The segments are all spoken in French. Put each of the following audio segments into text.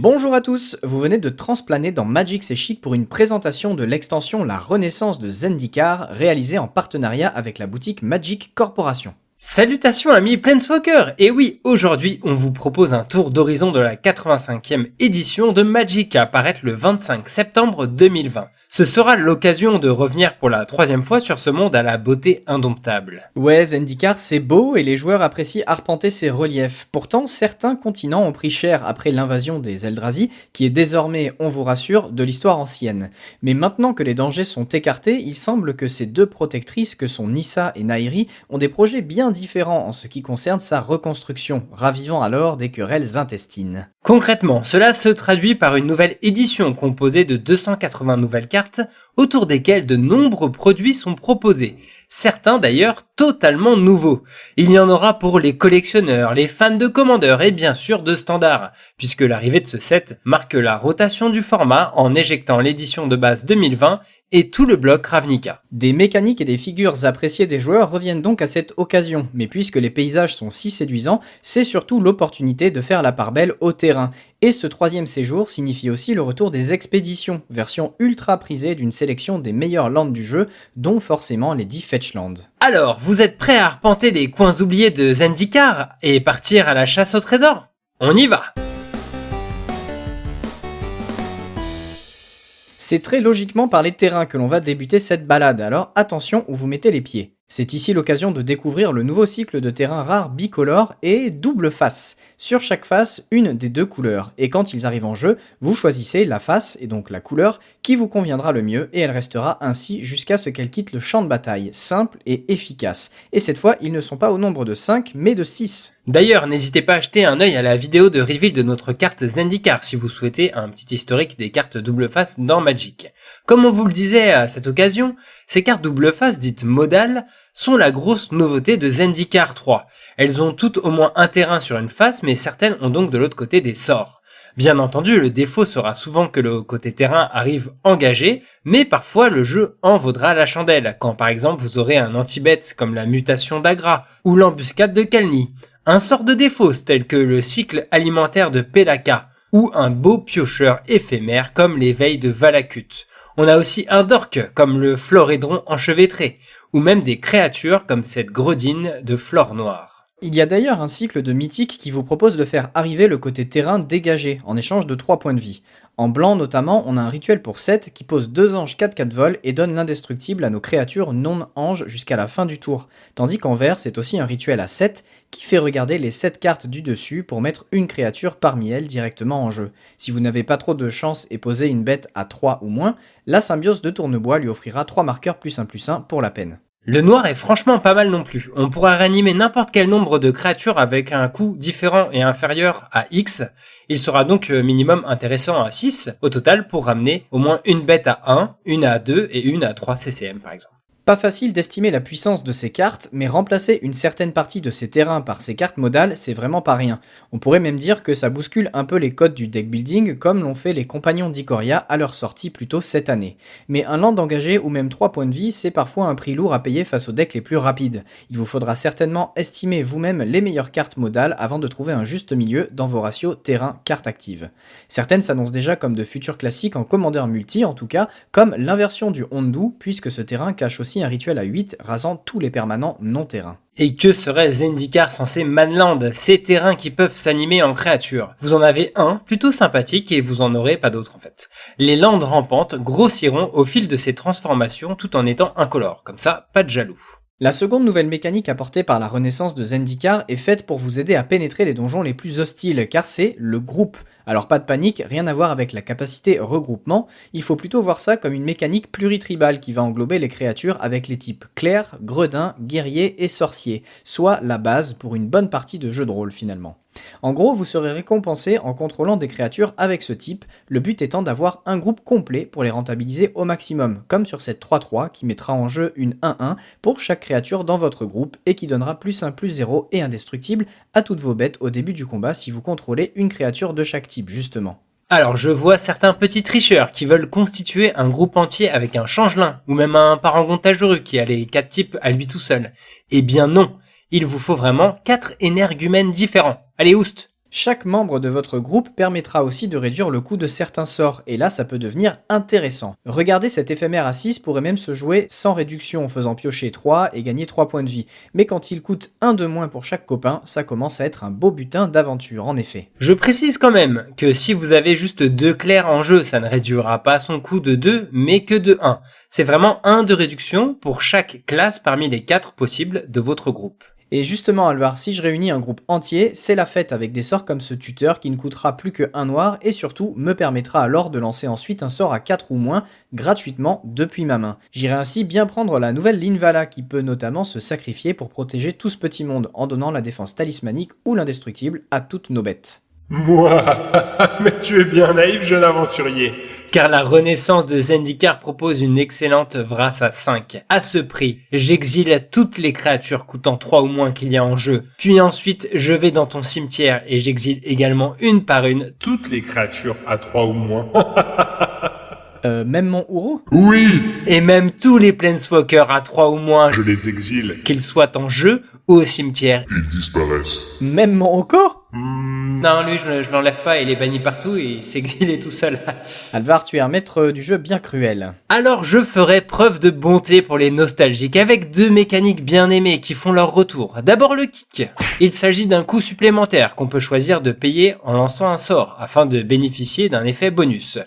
Bonjour à tous, vous venez de transplaner dans Magic C'est Chic pour une présentation de l'extension La Renaissance de Zendikar réalisée en partenariat avec la boutique Magic Corporation. Salutations amis Planeswalker Et oui, aujourd'hui on vous propose un tour d'horizon de la 85e édition de Magic à apparaître le 25 septembre 2020. Ce sera l'occasion de revenir pour la troisième fois sur ce monde à la beauté indomptable. Ouais, Zendikar c'est beau et les joueurs apprécient arpenter ses reliefs. Pourtant, certains continents ont pris cher après l'invasion des Eldrazi, qui est désormais, on vous rassure, de l'histoire ancienne. Mais maintenant que les dangers sont écartés, il semble que ces deux protectrices que sont Nissa et Nairi ont des projets bien différent en ce qui concerne sa reconstruction, ravivant alors des querelles intestines. Concrètement, cela se traduit par une nouvelle édition composée de 280 nouvelles cartes, autour desquelles de nombreux produits sont proposés, certains d'ailleurs totalement nouveaux. Il y en aura pour les collectionneurs, les fans de commandeurs et bien sûr de standards, puisque l'arrivée de ce set marque la rotation du format en éjectant l'édition de base 2020 et tout le bloc Ravnica. Des mécaniques et des figures appréciées des joueurs reviennent donc à cette occasion, mais puisque les paysages sont si séduisants, c'est surtout l'opportunité de faire la part belle au terrain. Et ce troisième séjour signifie aussi le retour des expéditions, version ultra prisée d'une sélection des meilleures landes du jeu, dont forcément les 10 Fetchlands. Alors, vous êtes prêts à arpenter les coins oubliés de Zendikar et partir à la chasse au trésor? On y va C'est très logiquement par les terrains que l'on va débuter cette balade, alors attention où vous mettez les pieds. C'est ici l'occasion de découvrir le nouveau cycle de terrain rare bicolore et double face. Sur chaque face, une des deux couleurs. Et quand ils arrivent en jeu, vous choisissez la face, et donc la couleur, qui vous conviendra le mieux, et elle restera ainsi jusqu'à ce qu'elle quitte le champ de bataille. Simple et efficace. Et cette fois, ils ne sont pas au nombre de 5, mais de 6. D'ailleurs, n'hésitez pas à jeter un œil à la vidéo de reveal de notre carte Zendikar si vous souhaitez un petit historique des cartes double face dans Magic. Comme on vous le disait à cette occasion, ces cartes double face dites modales sont la grosse nouveauté de Zendikar 3. Elles ont toutes au moins un terrain sur une face, mais certaines ont donc de l'autre côté des sorts. Bien entendu, le défaut sera souvent que le côté terrain arrive engagé, mais parfois le jeu en vaudra la chandelle, quand par exemple vous aurez un anti-bet comme la mutation d'Agra, ou l'embuscade de Kalni, un sort de défauts tel que le cycle alimentaire de Pelaka, ou un beau piocheur éphémère comme l'éveil de Valakut. On a aussi un dork comme le florédron enchevêtré, ou même des créatures comme cette gredine de flore noire. Il y a d'ailleurs un cycle de mythique qui vous propose de faire arriver le côté terrain dégagé en échange de 3 points de vie. En blanc notamment, on a un rituel pour 7 qui pose 2 anges 4-4 vol et donne l'indestructible à nos créatures non-anges jusqu'à la fin du tour. Tandis qu'en vert, c'est aussi un rituel à 7 qui fait regarder les 7 cartes du dessus pour mettre une créature parmi elles directement en jeu. Si vous n'avez pas trop de chance et posez une bête à 3 ou moins, la symbiose de tournebois lui offrira 3 marqueurs plus 1 plus 1 pour la peine. Le noir est franchement pas mal non plus. On pourra réanimer n'importe quel nombre de créatures avec un coût différent et inférieur à X. Il sera donc euh, minimum intéressant à 6 au total pour ramener au moins une bête à 1, une à 2 et une à 3 CCM par exemple. Pas facile d'estimer la puissance de ces cartes, mais remplacer une certaine partie de ces terrains par ces cartes modales, c'est vraiment pas rien. On pourrait même dire que ça bouscule un peu les codes du deck building, comme l'ont fait les compagnons d'Ikoria à leur sortie plus tôt cette année. Mais un land engagé ou même 3 points de vie, c'est parfois un prix lourd à payer face aux decks les plus rapides. Il vous faudra certainement estimer vous-même les meilleures cartes modales avant de trouver un juste milieu dans vos ratios terrain-carte active. Certaines s'annoncent déjà comme de futurs classiques en commandeur multi en tout cas, comme l'inversion du Hondu, puisque ce terrain cache aussi un rituel à 8 rasant tous les permanents non terrains. Et que serait Zendikar sans ces Manland, ces terrains qui peuvent s'animer en créatures Vous en avez un, plutôt sympathique, et vous en aurez pas d'autres en fait. Les landes rampantes grossiront au fil de ces transformations tout en étant incolores, comme ça, pas de jaloux. La seconde nouvelle mécanique apportée par la renaissance de Zendikar est faite pour vous aider à pénétrer les donjons les plus hostiles, car c'est le groupe. Alors pas de panique, rien à voir avec la capacité regroupement, il faut plutôt voir ça comme une mécanique pluritribale qui va englober les créatures avec les types clair, gredin, guerrier et sorcier, soit la base pour une bonne partie de jeu de rôle finalement. En gros, vous serez récompensé en contrôlant des créatures avec ce type, le but étant d'avoir un groupe complet pour les rentabiliser au maximum, comme sur cette 3-3 qui mettra en jeu une 1-1 pour chaque créature dans votre groupe et qui donnera plus 1 plus 0 et indestructible à toutes vos bêtes au début du combat si vous contrôlez une créature de chaque type justement. Alors je vois certains petits tricheurs qui veulent constituer un groupe entier avec un changelin ou même un parangon tajereux qui a les 4 types à lui tout seul. Eh bien non, il vous faut vraiment 4 énergumènes différents. Allez, oust Chaque membre de votre groupe permettra aussi de réduire le coût de certains sorts, et là ça peut devenir intéressant. Regardez cet éphémère à 6 pourrait même se jouer sans réduction en faisant piocher 3 et gagner 3 points de vie, mais quand il coûte 1 de moins pour chaque copain, ça commence à être un beau butin d'aventure en effet. Je précise quand même que si vous avez juste deux clairs en jeu, ça ne réduira pas son coût de 2, mais que de 1. C'est vraiment 1 de réduction pour chaque classe parmi les 4 possibles de votre groupe. Et justement, Alvar, si je réunis un groupe entier, c'est la fête avec des sorts comme ce tuteur qui ne coûtera plus que 1 noir et surtout me permettra alors de lancer ensuite un sort à 4 ou moins gratuitement depuis ma main. J'irai ainsi bien prendre la nouvelle Linvala qui peut notamment se sacrifier pour protéger tout ce petit monde en donnant la défense talismanique ou l'indestructible à toutes nos bêtes. Moi Mais tu es bien naïf, jeune aventurier car la renaissance de Zendikar propose une excellente vrasse à 5. À ce prix, j'exile toutes les créatures coûtant 3 ou moins qu'il y a en jeu. Puis ensuite, je vais dans ton cimetière et j'exile également une par une toutes les créatures à 3 ou moins. Euh, même mon Uro? Oui Et même tous les Planeswalkers à 3 ou moins, Je les exile. qu'ils soient en jeu ou au cimetière. Ils disparaissent. Même mon Oko? Hmm, Non, lui, je, je l'enlève pas, il est banni partout et il s'exile tout seul. Alvar, tu es un maître du jeu bien cruel. Alors je ferai preuve de bonté pour les nostalgiques avec deux mécaniques bien aimées qui font leur retour. D'abord le kick. Il s'agit d'un coût supplémentaire qu'on peut choisir de payer en lançant un sort afin de bénéficier d'un effet bonus.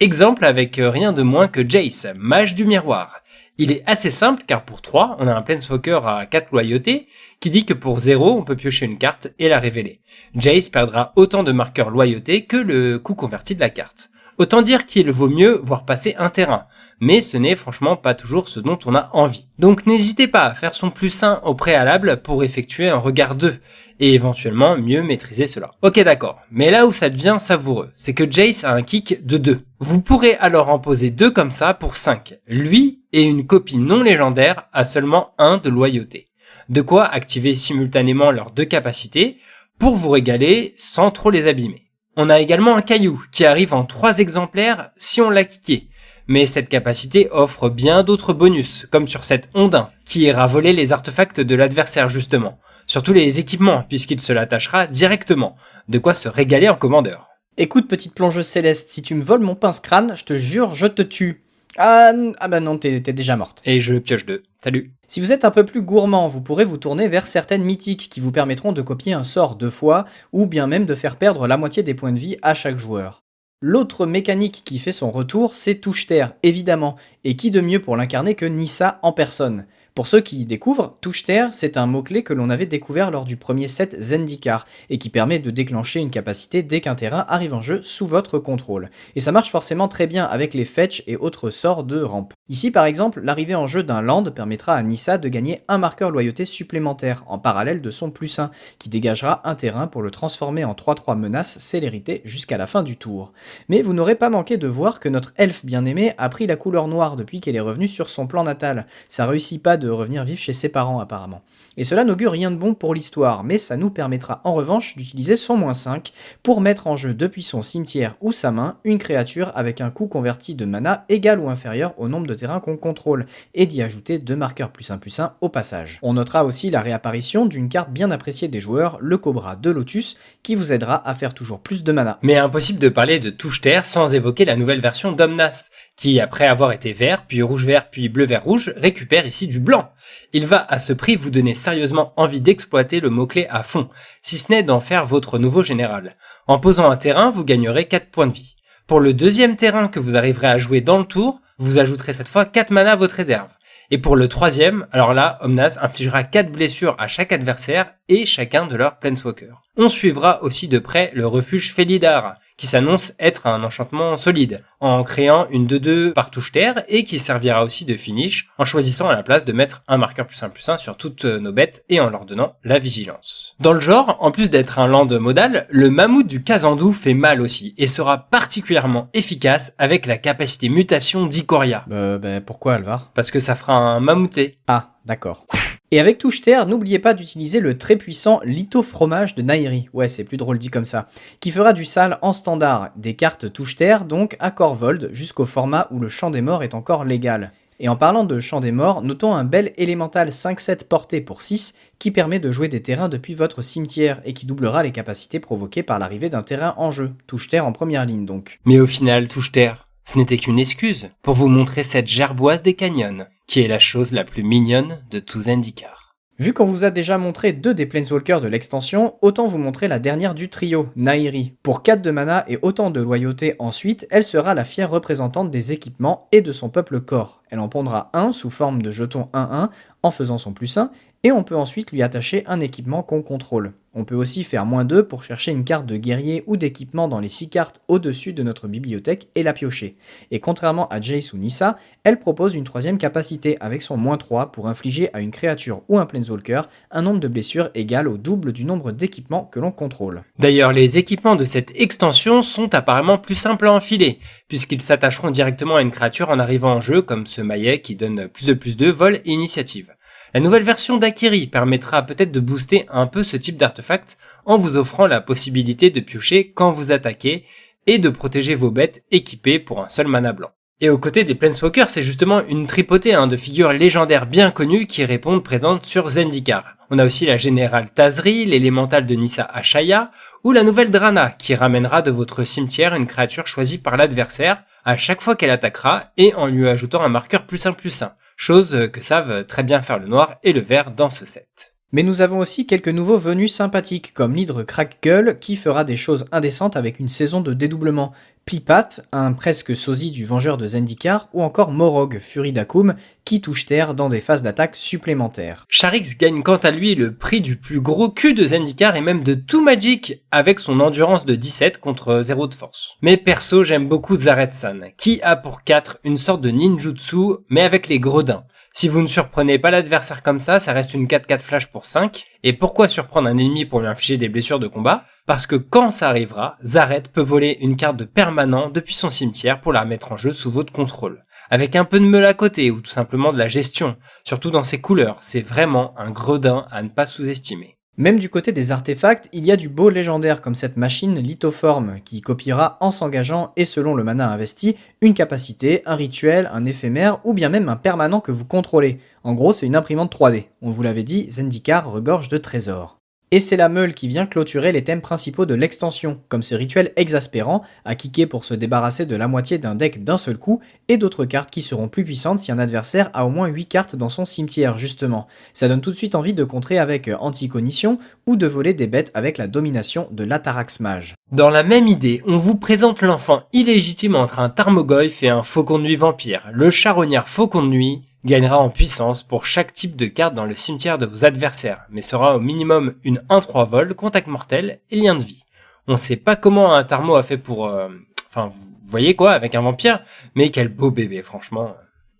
Exemple avec euh, rien de moins que Jace, mage du miroir. Il est assez simple car pour 3, on a un Planeswalker à 4 loyauté qui dit que pour 0, on peut piocher une carte et la révéler. Jace perdra autant de marqueurs loyauté que le coût converti de la carte. Autant dire qu'il vaut mieux voir passer un terrain, mais ce n'est franchement pas toujours ce dont on a envie. Donc n'hésitez pas à faire son plus 1 au préalable pour effectuer un regard 2, et éventuellement mieux maîtriser cela. Ok d'accord, mais là où ça devient savoureux, c'est que Jace a un kick de 2. Vous pourrez alors en poser deux comme ça pour 5. Lui et une copie non légendaire a seulement 1 de loyauté. De quoi activer simultanément leurs deux capacités pour vous régaler sans trop les abîmer. On a également un caillou qui arrive en 3 exemplaires si on l'a kické. Mais cette capacité offre bien d'autres bonus, comme sur cette ondin, qui ira voler les artefacts de l'adversaire justement. Surtout les équipements, puisqu'il se l'attachera directement. De quoi se régaler en commandeur. Écoute, petite plongeuse céleste, si tu me voles mon pince-crâne, je te jure, je te tue. Ah, ah bah non, t'es t'es déjà morte. Et je pioche deux. Salut. Si vous êtes un peu plus gourmand, vous pourrez vous tourner vers certaines mythiques qui vous permettront de copier un sort deux fois, ou bien même de faire perdre la moitié des points de vie à chaque joueur. L'autre mécanique qui fait son retour, c'est Touche-Terre, évidemment, et qui de mieux pour l'incarner que Nissa en personne. Pour ceux qui y découvrent, Touche-Terre, c'est un mot-clé que l'on avait découvert lors du premier set Zendikar, et qui permet de déclencher une capacité dès qu'un terrain arrive en jeu sous votre contrôle. Et ça marche forcément très bien avec les fetch et autres sorts de rampe. Ici par exemple, l'arrivée en jeu d'un land permettra à Nissa de gagner un marqueur loyauté supplémentaire, en parallèle de son plus 1, qui dégagera un terrain pour le transformer en 3-3 menace célérité jusqu'à la fin du tour. Mais vous n'aurez pas manqué de voir que notre elfe bien-aimé a pris la couleur noire depuis qu'elle est revenue sur son plan natal. Ça réussit pas de revenir vivre chez ses parents apparemment. Et cela n'augure rien de bon pour l'histoire, mais ça nous permettra en revanche d'utiliser son moins 5 pour mettre en jeu depuis son cimetière ou sa main une créature avec un coût converti de mana égal ou inférieur au nombre de terrains qu'on contrôle, et d'y ajouter deux marqueurs plus 1 plus 1 au passage. On notera aussi la réapparition d'une carte bien appréciée des joueurs, le Cobra de Lotus, qui vous aidera à faire toujours plus de mana. Mais impossible de parler de touche-terre sans évoquer la nouvelle version d'Omnas, qui après avoir été vert, puis rouge-vert, puis bleu-vert-rouge, récupère ici du blanc. Il va à ce prix vous donner sérieusement envie d'exploiter le mot-clé à fond, si ce n'est d'en faire votre nouveau général. En posant un terrain, vous gagnerez 4 points de vie. Pour le deuxième terrain que vous arriverez à jouer dans le tour, vous ajouterez cette fois 4 mana à votre réserve. Et pour le troisième, alors là, Omnas infligera 4 blessures à chaque adversaire et chacun de leurs Planeswalkers. On suivra aussi de près le refuge Felidar, qui s'annonce être un enchantement solide, en créant une 2-2 par touche terre et qui servira aussi de finish en choisissant à la place de mettre un marqueur plus 1 plus 1 sur toutes nos bêtes et en leur donnant la vigilance. Dans le genre, en plus d'être un land modal, le mammouth du Kazandou fait mal aussi et sera particulièrement efficace avec la capacité mutation d'Ikoria, Euh, ben pourquoi Alvar? Parce que ça fera un mammouthé. Ah, d'accord. Et avec touche terre, n'oubliez pas d'utiliser le très puissant Lito Fromage de Nairi. Ouais, c'est plus drôle dit comme ça. Qui fera du sale en standard. Des cartes touche terre, donc à Corvold, jusqu'au format où le champ des morts est encore légal. Et en parlant de Champ des Morts, notons un bel élémental 5-7 porté pour 6 qui permet de jouer des terrains depuis votre cimetière et qui doublera les capacités provoquées par l'arrivée d'un terrain en jeu. Touche terre en première ligne donc. Mais au final, touche terre, ce n'était qu'une excuse pour vous montrer cette gerboise des canyons, qui est la chose la plus mignonne de tous Zendikar. Vu qu'on vous a déjà montré deux des Planeswalkers de l'extension, autant vous montrer la dernière du trio, Nairi. Pour 4 de mana et autant de loyauté ensuite, elle sera la fière représentante des équipements et de son peuple corps. Elle en pondra un sous forme de jeton 1-1 en faisant son plus 1, et on peut ensuite lui attacher un équipement qu'on contrôle. On peut aussi faire moins 2 pour chercher une carte de guerrier ou d'équipement dans les 6 cartes au-dessus de notre bibliothèque et la piocher. Et contrairement à Jace ou Nissa, elle propose une troisième capacité avec son moins 3 pour infliger à une créature ou un Planeswalker un nombre de blessures égal au double du nombre d'équipements que l'on contrôle. D'ailleurs, les équipements de cette extension sont apparemment plus simples à enfiler, puisqu'ils s'attacheront directement à une créature en arrivant en jeu, comme ce maillet qui donne plus de plus de vol et initiative. La nouvelle version d'Akiri permettra peut-être de booster un peu ce type d'artefact en vous offrant la possibilité de piocher quand vous attaquez et de protéger vos bêtes équipées pour un seul mana blanc. Et aux côtés des Planeswalkers, c'est justement une tripotée hein, de figures légendaires bien connues qui répondent présentes sur Zendikar. On a aussi la générale Tazri, l'élémental de Nissa Ashaya, ou la nouvelle Drana, qui ramènera de votre cimetière une créature choisie par l'adversaire à chaque fois qu'elle attaquera, et en lui ajoutant un marqueur plus 1 plus 1 chose que savent très bien faire le noir et le vert dans ce set. Mais nous avons aussi quelques nouveaux venus sympathiques, comme l'hydre Crackgull qui fera des choses indécentes avec une saison de dédoublement, Plipath, un presque sosie du Vengeur de Zendikar, ou encore Morog, Fury d'Akum, qui touche terre dans des phases d'attaque supplémentaires. Charix gagne quant à lui le prix du plus gros cul de Zendikar et même de tout Magic, avec son endurance de 17 contre 0 de force. Mais perso, j'aime beaucoup Zaret-san, qui a pour 4 une sorte de ninjutsu, mais avec les gredins. Si vous ne surprenez pas l'adversaire comme ça, ça reste une 4-4 flash pour 5. Et pourquoi surprendre un ennemi pour lui infliger des blessures de combat? Parce que quand ça arrivera, Zaret peut voler une carte de permanent depuis son cimetière pour la mettre en jeu sous votre contrôle. Avec un peu de meule à côté ou tout simplement de la gestion, surtout dans ses couleurs, c'est vraiment un gredin à ne pas sous-estimer. Même du côté des artefacts, il y a du beau légendaire comme cette machine lithoforme qui copiera en s'engageant et selon le mana investi une capacité, un rituel, un éphémère ou bien même un permanent que vous contrôlez. En gros, c'est une imprimante 3D. On vous l'avait dit, Zendikar regorge de trésors. Et c'est la meule qui vient clôturer les thèmes principaux de l'extension, comme ce rituel exaspérant, à kicker pour se débarrasser de la moitié d'un deck d'un seul coup, et d'autres cartes qui seront plus puissantes si un adversaire a au moins 8 cartes dans son cimetière, justement. Ça donne tout de suite envie de contrer avec Anticognition, ou de voler des bêtes avec la domination de l'Atarax Mage. Dans la même idée, on vous présente l'enfant illégitime entre un Tarmogoyf et un Faucon de Nuit vampire, le charognard Faucon de Nuit, gagnera en puissance pour chaque type de carte dans le cimetière de vos adversaires, mais sera au minimum une 1-3 vol, contact mortel et lien de vie. On sait pas comment un Tarmo a fait pour... Euh, enfin, vous voyez quoi, avec un vampire, mais quel beau bébé, franchement.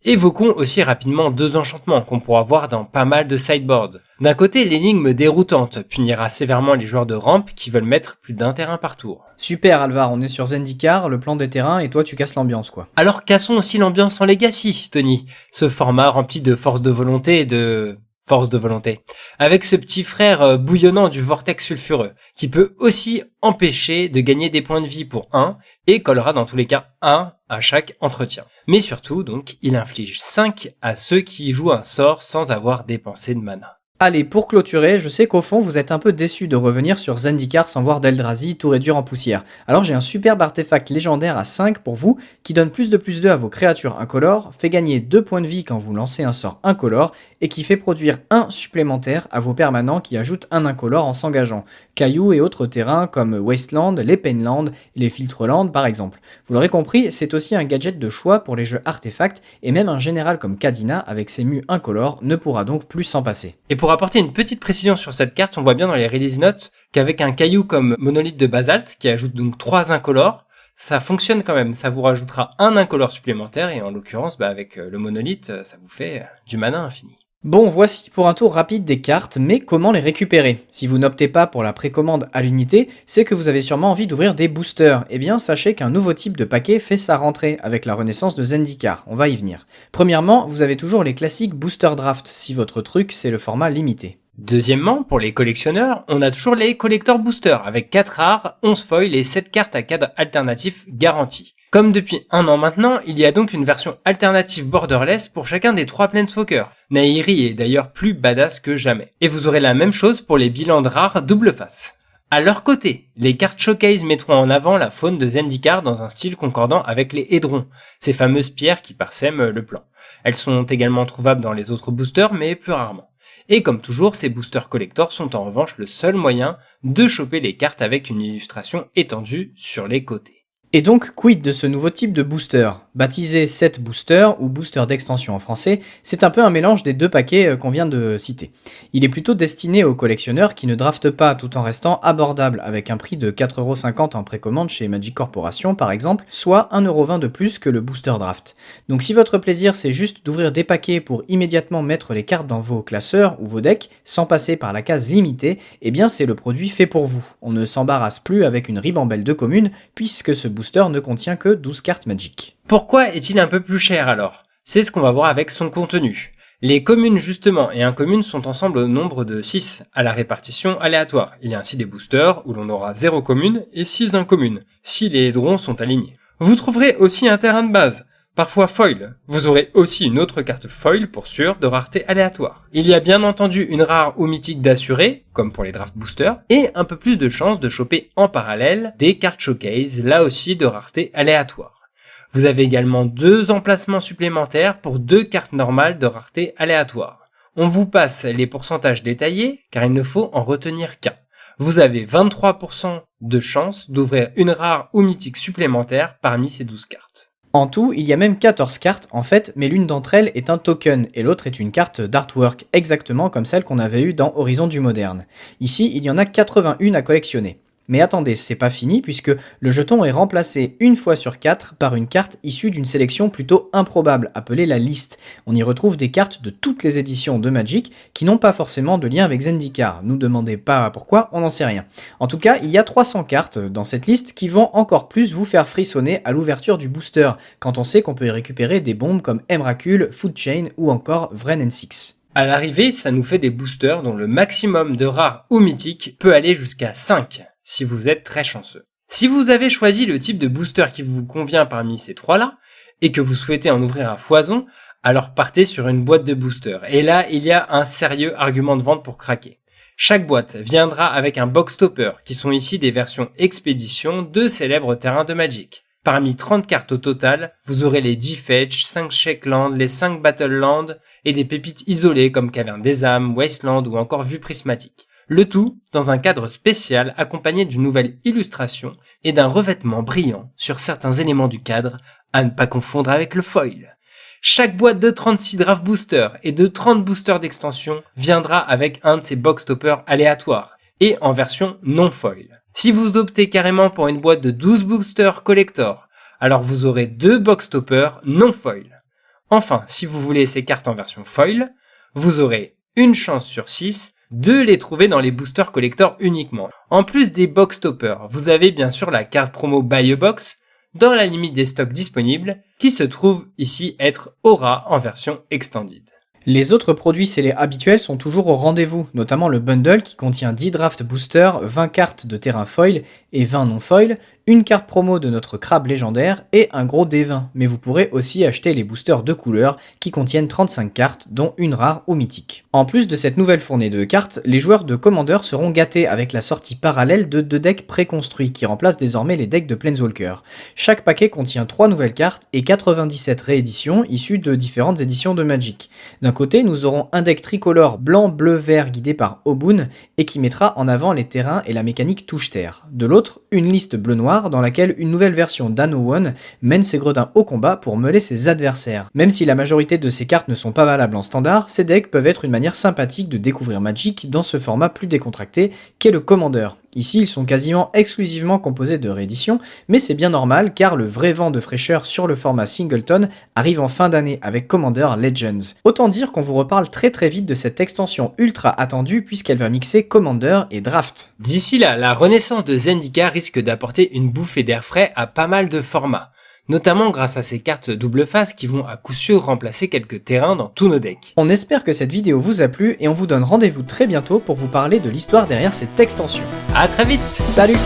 Évoquons aussi rapidement deux enchantements qu'on pourra voir dans pas mal de sideboards. D'un côté, l'énigme déroutante punira sévèrement les joueurs de rampe qui veulent mettre plus d'un terrain par tour. Super Alvar, on est sur Zendikar, le plan des terrains, et toi tu casses l'ambiance quoi. Alors cassons aussi l'ambiance en Legacy, Tony. Ce format rempli de force de volonté et de force de volonté, avec ce petit frère euh, bouillonnant du vortex sulfureux, qui peut aussi empêcher de gagner des points de vie pour 1, et collera dans tous les cas 1 à chaque entretien. Mais surtout, donc, il inflige 5 à ceux qui jouent un sort sans avoir dépensé de mana. Allez, pour clôturer, je sais qu'au fond vous êtes un peu déçu de revenir sur Zendikar sans voir d'Eldrazi tout réduire en poussière. Alors j'ai un superbe artefact légendaire à 5 pour vous qui donne plus de plus 2 à vos créatures incolores, fait gagner 2 points de vie quand vous lancez un sort incolore et qui fait produire 1 supplémentaire à vos permanents qui ajoutent un incolore en s'engageant. Cailloux et autres terrains comme Wasteland, les Painland et les Filtreland par exemple. Vous l'aurez compris, c'est aussi un gadget de choix pour les jeux artefacts et même un général comme Kadina avec ses mus incolores ne pourra donc plus s'en passer. Pour apporter une petite précision sur cette carte, on voit bien dans les release notes qu'avec un caillou comme monolithe de basalte, qui ajoute donc trois incolores, ça fonctionne quand même. Ça vous rajoutera un incolore supplémentaire et en l'occurrence, bah, avec euh, le monolithe, ça vous fait du mana infini. Bon, voici pour un tour rapide des cartes, mais comment les récupérer? Si vous n'optez pas pour la précommande à l'unité, c'est que vous avez sûrement envie d'ouvrir des boosters. Eh bien, sachez qu'un nouveau type de paquet fait sa rentrée avec la renaissance de Zendikar. On va y venir. Premièrement, vous avez toujours les classiques booster draft, si votre truc c'est le format limité. Deuxièmement, pour les collectionneurs, on a toujours les collector boosters avec 4 rares, 11 foils et 7 cartes à cadre alternatif garantis. Comme depuis un an maintenant, il y a donc une version alternative borderless pour chacun des trois Planeswalkers. Nairi est d'ailleurs plus badass que jamais. Et vous aurez la même chose pour les bilans de rares double face. À leur côté, les cartes Showcase mettront en avant la faune de Zendikar dans un style concordant avec les Hédrons, ces fameuses pierres qui parsèment le plan. Elles sont également trouvables dans les autres boosters, mais plus rarement. Et comme toujours, ces boosters collector sont en revanche le seul moyen de choper les cartes avec une illustration étendue sur les côtés. Et donc, quid de ce nouveau type de booster? Baptisé set booster ou booster d'extension en français, c'est un peu un mélange des deux paquets euh, qu'on vient de citer. Il est plutôt destiné aux collectionneurs qui ne draftent pas tout en restant abordable avec un prix de 4,50€ en précommande chez Magic Corporation par exemple, soit 1,20€ de plus que le booster draft. Donc si votre plaisir c'est juste d'ouvrir des paquets pour immédiatement mettre les cartes dans vos classeurs ou vos decks sans passer par la case limitée, eh bien c'est le produit fait pour vous. On ne s'embarrasse plus avec une ribambelle de communes puisque ce booster ne contient que 12 cartes Magic. Pourquoi est-il un peu plus cher alors? C'est ce qu'on va voir avec son contenu. Les communes justement et incommunes sont ensemble au nombre de 6 à la répartition aléatoire. Il y a ainsi des boosters où l'on aura 0 communes et 6 incommunes, si les drons sont alignés. Vous trouverez aussi un terrain de base, parfois foil. Vous aurez aussi une autre carte foil pour sûr de rareté aléatoire. Il y a bien entendu une rare ou mythique d'assuré, comme pour les draft boosters, et un peu plus de chance de choper en parallèle des cartes showcase, là aussi de rareté aléatoire. Vous avez également deux emplacements supplémentaires pour deux cartes normales de rareté aléatoire. On vous passe les pourcentages détaillés car il ne faut en retenir qu'un. Vous avez 23% de chance d'ouvrir une rare ou mythique supplémentaire parmi ces 12 cartes. En tout, il y a même 14 cartes en fait, mais l'une d'entre elles est un token et l'autre est une carte d'artwork, exactement comme celle qu'on avait eue dans Horizon du Moderne. Ici, il y en a 81 à collectionner. Mais attendez, c'est pas fini puisque le jeton est remplacé une fois sur quatre par une carte issue d'une sélection plutôt improbable, appelée la liste. On y retrouve des cartes de toutes les éditions de Magic qui n'ont pas forcément de lien avec Zendikar. Nous demandez pas pourquoi, on n'en sait rien. En tout cas, il y a 300 cartes dans cette liste qui vont encore plus vous faire frissonner à l'ouverture du booster, quand on sait qu'on peut y récupérer des bombes comme Emrakul, Food Chain ou encore Vren N6. À l'arrivée, ça nous fait des boosters dont le maximum de rares ou mythiques peut aller jusqu'à 5 si vous êtes très chanceux. Si vous avez choisi le type de booster qui vous convient parmi ces trois-là, et que vous souhaitez en ouvrir à foison, alors partez sur une boîte de booster. Et là, il y a un sérieux argument de vente pour craquer. Chaque boîte viendra avec un box topper, qui sont ici des versions expédition de célèbres terrains de Magic. Parmi 30 cartes au total, vous aurez les 10 Fetch, 5 Shakeland, les 5 Battleland et des pépites isolées comme Caverne des âmes, Wasteland ou encore Vue prismatique. Le tout dans un cadre spécial accompagné d'une nouvelle illustration et d'un revêtement brillant sur certains éléments du cadre à ne pas confondre avec le foil. Chaque boîte de 36 draft boosters et de 30 boosters d'extension viendra avec un de ces box toppers aléatoires et en version non foil. Si vous optez carrément pour une boîte de 12 boosters collector, alors vous aurez deux box toppers non foil. Enfin, si vous voulez ces cartes en version foil, vous aurez une chance sur 6 de les trouver dans les boosters collector uniquement. En plus des box toppers, vous avez bien sûr la carte promo Buy a Box dans la limite des stocks disponibles qui se trouve ici être Aura en version extended. Les autres produits scellés habituels sont toujours au rendez-vous, notamment le bundle qui contient 10 draft boosters, 20 cartes de terrain foil et 20 non foil, une carte promo de notre crabe légendaire et un gros D20. Mais vous pourrez aussi acheter les boosters de couleurs qui contiennent 35 cartes, dont une rare ou mythique. En plus de cette nouvelle fournée de cartes, les joueurs de Commander seront gâtés avec la sortie parallèle de deux decks préconstruits qui remplacent désormais les decks de Planeswalker. Chaque paquet contient 3 nouvelles cartes et 97 rééditions issues de différentes éditions de Magic. D'un côté, nous aurons un deck tricolore blanc, bleu, vert guidé par Obun et qui mettra en avant les terrains et la mécanique touche-terre. De l'autre, une liste bleu-noir dans laquelle une nouvelle version d'Anno One mène ses gredins au combat pour meuler ses adversaires. Même si la majorité de ces cartes ne sont pas valables en standard, ces decks peuvent être une manière sympathique de découvrir Magic dans ce format plus décontracté qu'est le Commander. Ici, ils sont quasiment exclusivement composés de rééditions, mais c'est bien normal car le vrai vent de fraîcheur sur le format Singleton arrive en fin d'année avec Commander Legends. Autant dire qu'on vous reparle très très vite de cette extension ultra attendue puisqu'elle va mixer Commander et Draft. D'ici là, la renaissance de Zendika risque d'apporter une bouffée d'air frais à pas mal de formats. Notamment grâce à ces cartes double face qui vont à coup sûr remplacer quelques terrains dans tous nos decks. On espère que cette vidéo vous a plu et on vous donne rendez-vous très bientôt pour vous parler de l'histoire derrière cette extension. A très vite Salut